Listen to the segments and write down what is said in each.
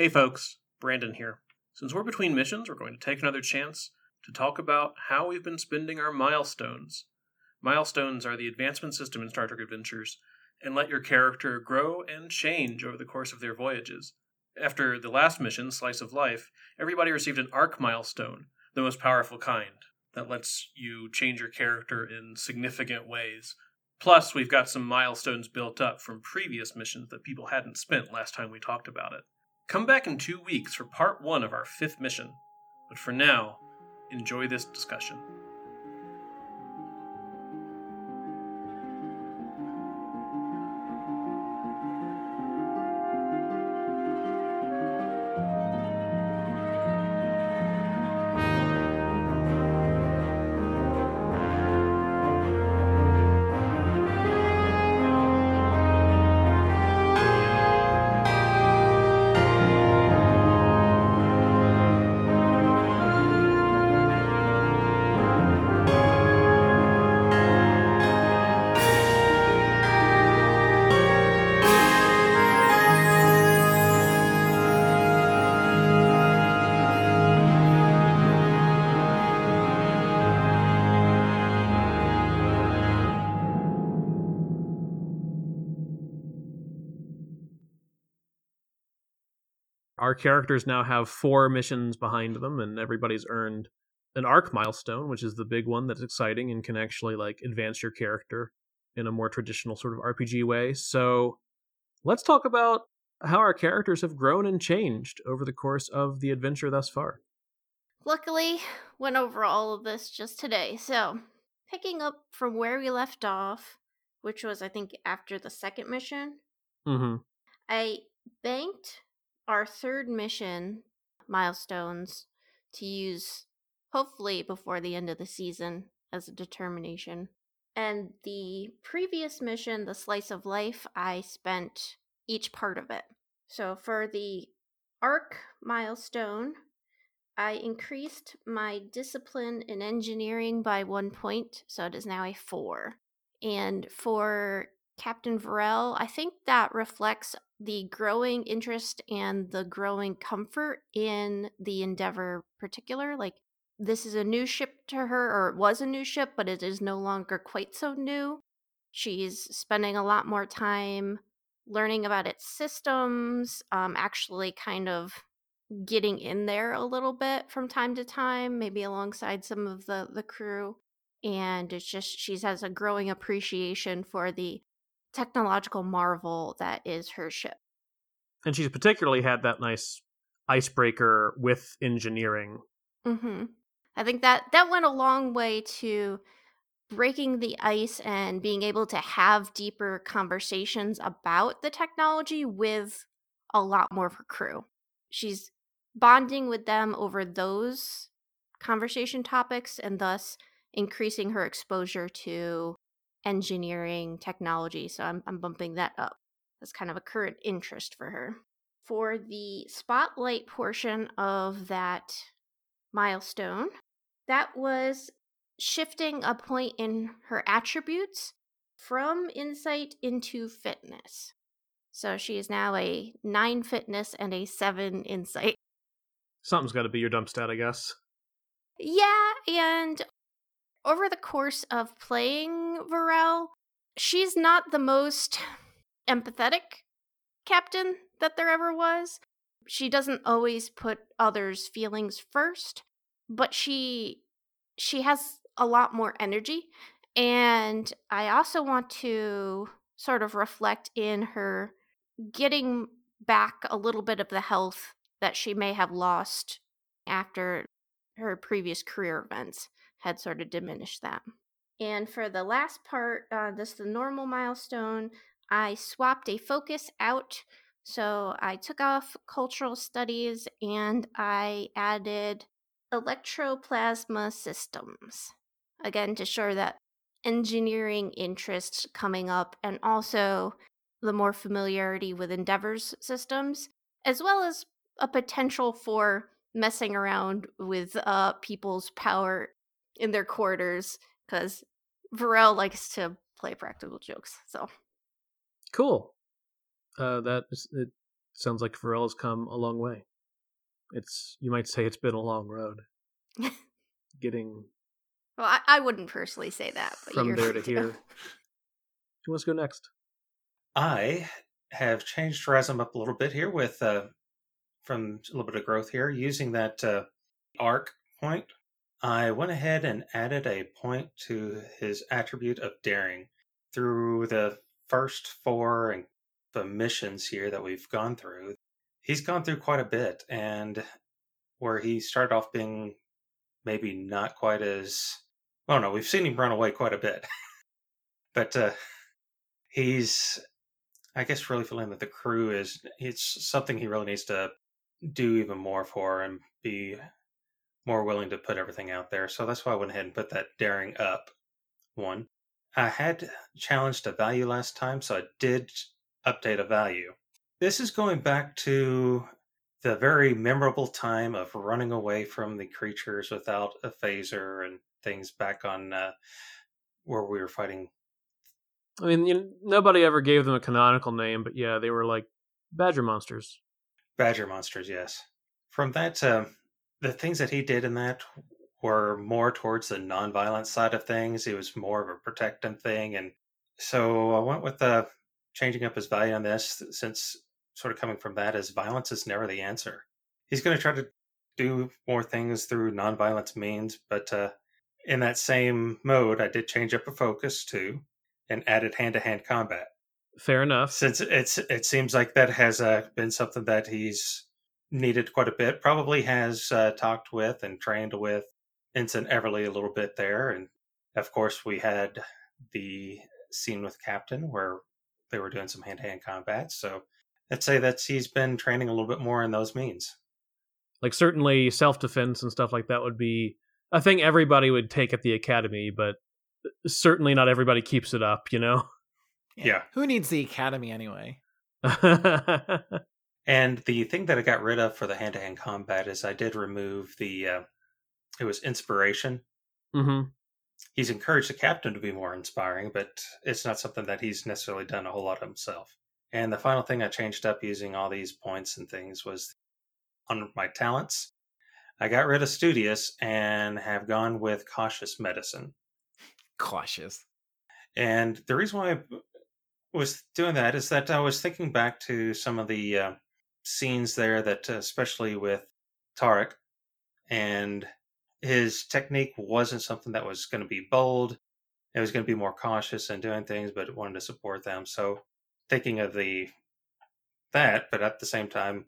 Hey folks, Brandon here. Since we're between missions, we're going to take another chance to talk about how we've been spending our milestones. Milestones are the advancement system in Star Trek Adventures and let your character grow and change over the course of their voyages. After the last mission, Slice of Life, everybody received an arc milestone, the most powerful kind, that lets you change your character in significant ways. Plus, we've got some milestones built up from previous missions that people hadn't spent last time we talked about it. Come back in two weeks for part one of our fifth mission. But for now, enjoy this discussion. Our characters now have four missions behind them and everybody's earned an arc milestone which is the big one that's exciting and can actually like advance your character in a more traditional sort of rpg way. So let's talk about how our characters have grown and changed over the course of the adventure thus far. Luckily went over all of this just today. So picking up from where we left off which was i think after the second mission mm-hmm. i banked our third mission milestones to use hopefully before the end of the season as a determination. And the previous mission, the slice of life, I spent each part of it. So for the arc milestone, I increased my discipline in engineering by one point, so it is now a four. And for Captain Varel, I think that reflects the growing interest and the growing comfort in the Endeavor particular. Like this is a new ship to her, or it was a new ship, but it is no longer quite so new. She's spending a lot more time learning about its systems, um, actually kind of getting in there a little bit from time to time, maybe alongside some of the the crew. And it's just she has a growing appreciation for the technological marvel that is her ship. And she's particularly had that nice icebreaker with engineering. Mm-hmm. I think that that went a long way to breaking the ice and being able to have deeper conversations about the technology with a lot more of her crew. She's bonding with them over those conversation topics and thus increasing her exposure to engineering technology. So I'm, I'm bumping that up. That's kind of a current interest for her. For the spotlight portion of that milestone, that was shifting a point in her attributes from insight into fitness. So she is now a nine fitness and a seven insight. Something's got to be your dump stat, I guess. Yeah, and over the course of playing Varel, she's not the most empathetic captain that there ever was. She doesn't always put others' feelings first, but she she has a lot more energy and I also want to sort of reflect in her getting back a little bit of the health that she may have lost after her previous career events had sort of diminished that. And for the last part, uh, this the normal milestone, I swapped a focus out. So I took off cultural studies and I added electroplasma systems. Again, to show that engineering interest coming up and also the more familiarity with Endeavor's systems, as well as a potential for messing around with uh, people's power in their quarters because Varel likes to play practical jokes. So cool. Uh, that is, it Sounds like Varel has come a long way. It's you might say it's been a long road. Getting well, I, I, wouldn't personally say that, but from there to here. Who wants to go next? I have changed Razum up a little bit here with uh, from a little bit of growth here using that uh, arc point. I went ahead and added a point to his attribute of daring through the first four missions here that we've gone through. He's gone through quite a bit, and where he started off being maybe not quite as well, no, we've seen him run away quite a bit, but uh, he's, I guess, really feeling that the crew is it's something he really needs to do even more for and be more willing to put everything out there. So that's why I went ahead and put that daring up one. I had challenged a value last time, so I did update a value. This is going back to the very memorable time of running away from the creatures without a phaser and things back on uh, where we were fighting. I mean, you know, nobody ever gave them a canonical name, but yeah, they were like badger monsters. Badger monsters, yes. From that, uh, the things that he did in that were more towards the non-violent side of things. It was more of a protective thing, and so I went with the uh, changing up his value on this, since sort of coming from that is violence is never the answer. He's going to try to do more things through non-violent means, but uh, in that same mode, I did change up a focus too, and added hand-to-hand combat. Fair enough. Since it's it seems like that has uh, been something that he's needed quite a bit. Probably has uh, talked with and trained with Ensign Everly a little bit there, and of course we had the scene with Captain where they were doing some hand-to-hand combat. So I'd say that he's been training a little bit more in those means. Like certainly self-defense and stuff like that would be a thing everybody would take at the academy, but certainly not everybody keeps it up. You know. Yeah. yeah. Who needs the academy anyway? and the thing that I got rid of for the hand-to-hand combat is I did remove the. Uh, it was inspiration. Mm-hmm. He's encouraged the captain to be more inspiring, but it's not something that he's necessarily done a whole lot himself. And the final thing I changed up using all these points and things was on my talents. I got rid of studious and have gone with cautious medicine. Cautious. And the reason why I was doing that is that I was thinking back to some of the uh, scenes there that, uh, especially with Tarek, and his technique wasn't something that was going to be bold. It was going to be more cautious and doing things, but wanted to support them. So thinking of the that, but at the same time,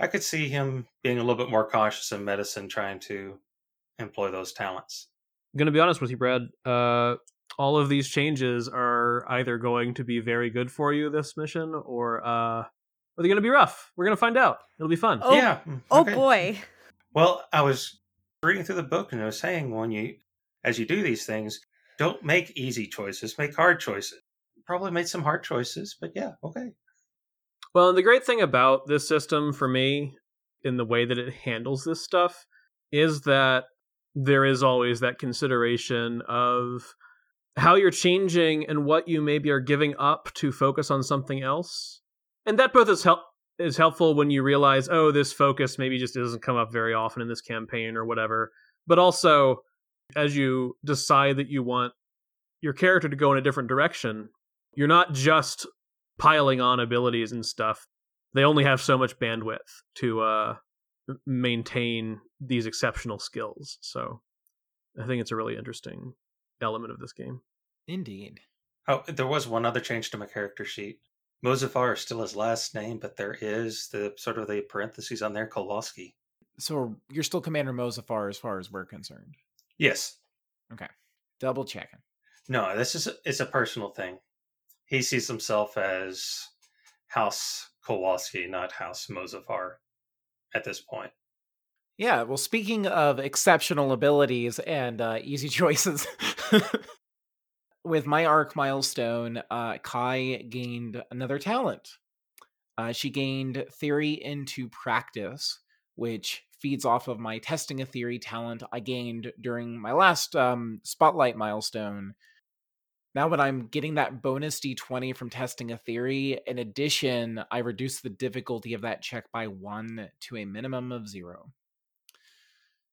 I could see him being a little bit more cautious in medicine, trying to employ those talents. I'm going to be honest with you, Brad. Uh, all of these changes are either going to be very good for you this mission, or uh, are they going to be rough? We're going to find out. It'll be fun. Oh, yeah. Oh, okay. Boy. Well, I was reading through the book and I was saying when you, as you do these things, don't make easy choices, make hard choices. Probably made some hard choices, but yeah, okay. Well, and the great thing about this system for me, in the way that it handles this stuff, is that there is always that consideration of how you're changing and what you maybe are giving up to focus on something else. And that both is help is helpful when you realize, oh, this focus maybe just doesn't come up very often in this campaign or whatever. But also as you decide that you want your character to go in a different direction, you're not just piling on abilities and stuff. They only have so much bandwidth to uh, maintain these exceptional skills. So I think it's a really interesting element of this game. Indeed. Oh, there was one other change to my character sheet. Mozafar is still his last name, but there is the sort of the parentheses on there, Kowalski. So you're still Commander Mozafar as far as we're concerned. Yes. Okay. Double checking. No, this is it's a personal thing he sees himself as House Kowalski, not House Mozafar at this point. Yeah, well, speaking of exceptional abilities and uh, easy choices, with my arc milestone, uh, Kai gained another talent. Uh, she gained theory into practice, which feeds off of my testing a theory talent I gained during my last um, spotlight milestone, now when I'm getting that bonus d20 from testing a theory, in addition, I reduce the difficulty of that check by one to a minimum of zero.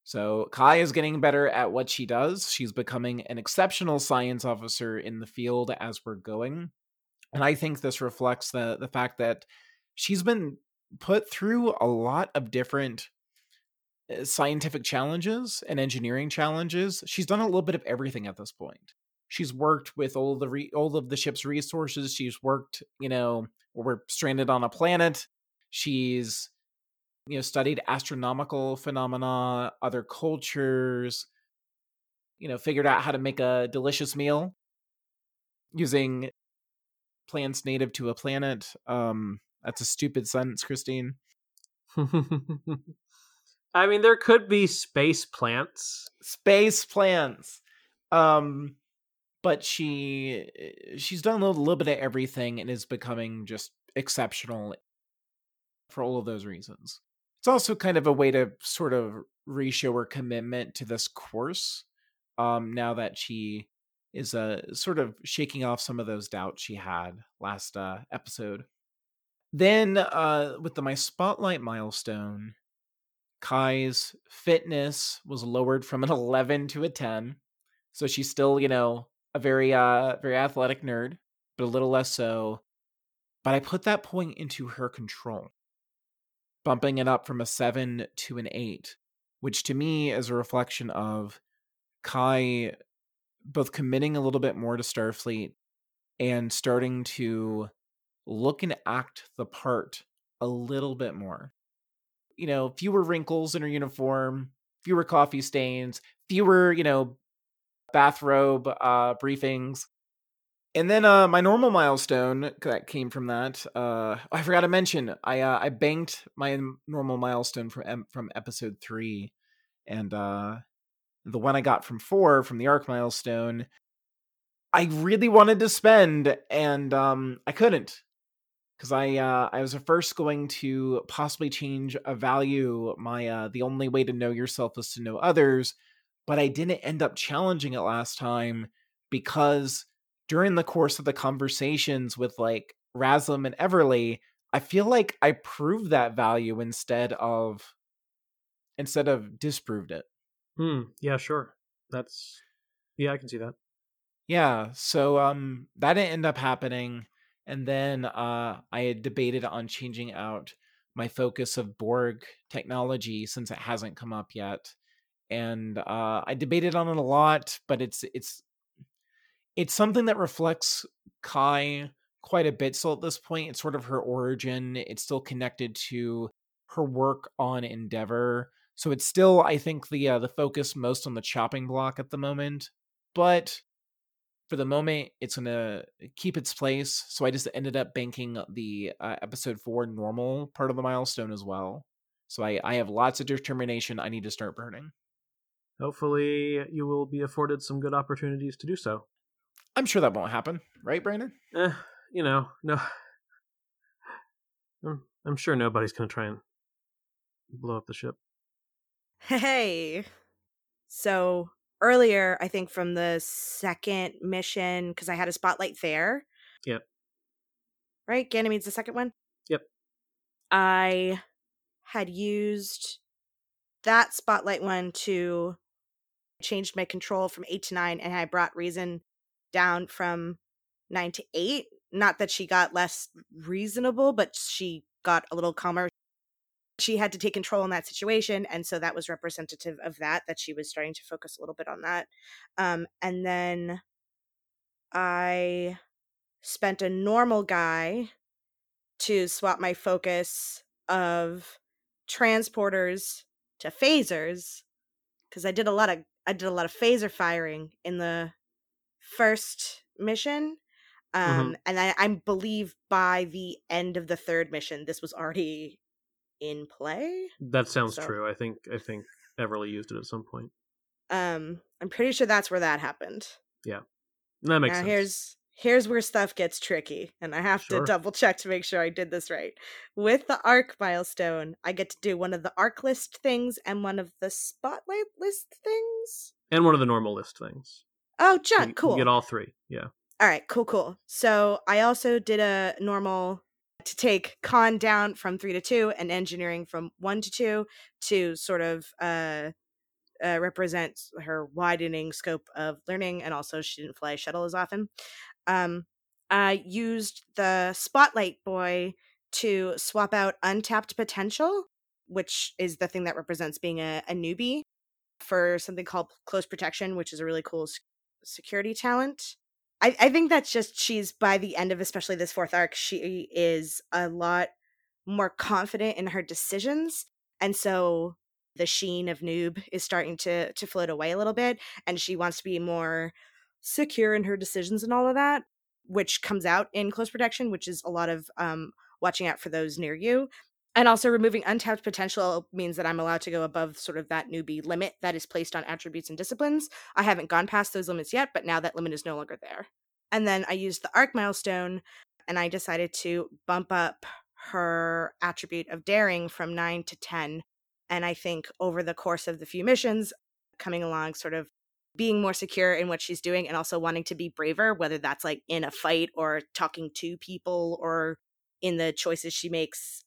So Kai is getting better at what she does. She's becoming an exceptional science officer in the field as we're going. And I think this reflects the the fact that she's been put through a lot of different uh, scientific challenges and engineering challenges. She's done a little bit of everything at this point. She's worked with all the re- all of the ship's resources. She's worked, you know, we're stranded on a planet. She's you know studied astronomical phenomena, other cultures, you know, figured out how to make a delicious meal using plants native to a planet. Um that's a stupid sentence, Christine. I mean, there could be space plants. Space plants. Um, but she eh, she's done a little, little bit of everything and is becoming just exceptional for all of those reasons. Also kind of a way to sort of reshow her commitment to this course. Um, now that she is uh sort of shaking off some of those doubts she had last uh episode. Then uh with the my spotlight milestone, Kai's fitness was lowered from an 11 to a 10. So she's still, you know, a very uh very athletic nerd, but a little less so. But I put that point into her control, bumping it up from a 7 to an 8, which to me is a reflection of Kai both committing a little bit more to Starfleet and starting to look and act the part a little bit more. You know, fewer wrinkles in her uniform, fewer coffee stains, fewer, you know, bathrobe uh briefings. And then uh my normal milestone that came from that, uh I forgot to mention, I uh I banked my normal milestone from from episode 3 and uh the one I got from 4 from the arc milestone I really wanted to spend and um I couldn't because I uh, I was first going to possibly change a value. My uh, the only way to know yourself is to know others, but I didn't end up challenging it last time because during the course of the conversations with like Raslam and Everly, I feel like I proved that value instead of instead of disproved it. Hmm. Yeah. Sure. That's yeah. I can see that. Yeah. So um, that didn't end up happening and then uh, I had debated on changing out my focus of Borg technology since it hasn't come up yet, and uh, I debated on it a lot. But it's it's it's something that reflects Kai quite a bit. So at this point, it's sort of her origin. It's still connected to her work on Endeavor. So it's still, I think, the uh, the focus most on the chopping block at the moment. But for the moment, it's gonna keep its place. So I just ended up banking the uh, episode four normal part of the milestone as well. So I, I have lots of determination. I need to start burning. Hopefully, you will be afforded some good opportunities to do so. I'm sure that won't happen, right, Brandon? Eh, you know, no. I'm, I'm sure nobody's gonna try and blow up the ship. Hey, so earlier, I think from the second mission, because I had a spotlight there. Yep. Right? Ganymede's the second one? Yep. I had used that spotlight one to change my control from eight to nine, and I brought reason down from nine to eight. Not that she got less reasonable, but she got a little calmer she had to take control in that situation and so that was representative of that that she was starting to focus a little bit on that um, and then i spent a normal guy to swap my focus of transporters to phasers because i did a lot of i did a lot of phaser firing in the first mission mm-hmm. um, mm-hmm. and I, I believe by the end of the third mission this was already in play. That sounds so, true. I think I think Everly used it at some point. Um, I'm pretty sure that's where that happened. Yeah, that makes now, sense. Here's here's where stuff gets tricky, and I have sure. to double check to make sure I did this right. With the arc milestone, I get to do one of the arc list things and one of the spotlight list things, and one of the normal list things. Oh, John, you, cool. You get all three. Yeah. All right, cool, cool. So I also did a normal to take conn down from three to two and engineering from one to two to sort of uh, uh, represent her widening scope of learning, and also she didn't fly a shuttle as often. Um, I used the spotlight boy to swap out untapped potential, which is the thing that represents being a, a newbie, for something called close protection, which is a really cool security talent. I, I think that's just she's by the end of especially this fourth arc, she is a lot more confident in her decisions. And so the sheen of noob is starting to to float away a little bit. And she wants to be more secure in her decisions and all of that, which comes out in close protection, which is a lot of um watching out for those near you. And also removing untapped potential means that I'm allowed to go above sort of that newbie limit that is placed on attributes and disciplines. I haven't gone past those limits yet, but now that limit is no longer there. And then I used the arc milestone and I decided to bump up her attribute of daring from 9 to 10. And I think over the course of the few missions, coming along, sort of being more secure in what she's doing and also wanting to be braver, whether that's like in a fight or talking to people or in the choices she makes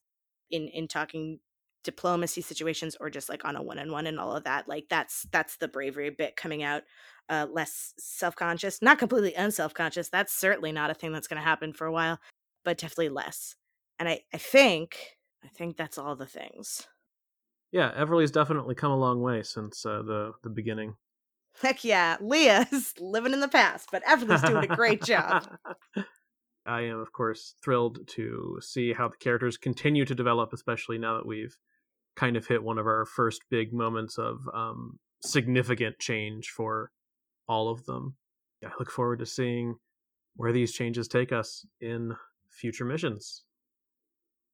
in in talking diplomacy situations or just like on a one-on-one and all of that like that's that's the bravery bit coming out uh less self-conscious not completely unself-conscious that's certainly not a thing that's going to happen for a while but definitely less. And i i think i think that's all the things. Yeah everly's definitely come a long way since uh, the the beginning. Heck yeah leah's living in the past but everly's doing a great job I am, of course, thrilled to see how the characters continue to develop, especially now that we've kind of hit one of our first big moments of um, significant change for all of them. I look forward to seeing where these changes take us in future missions.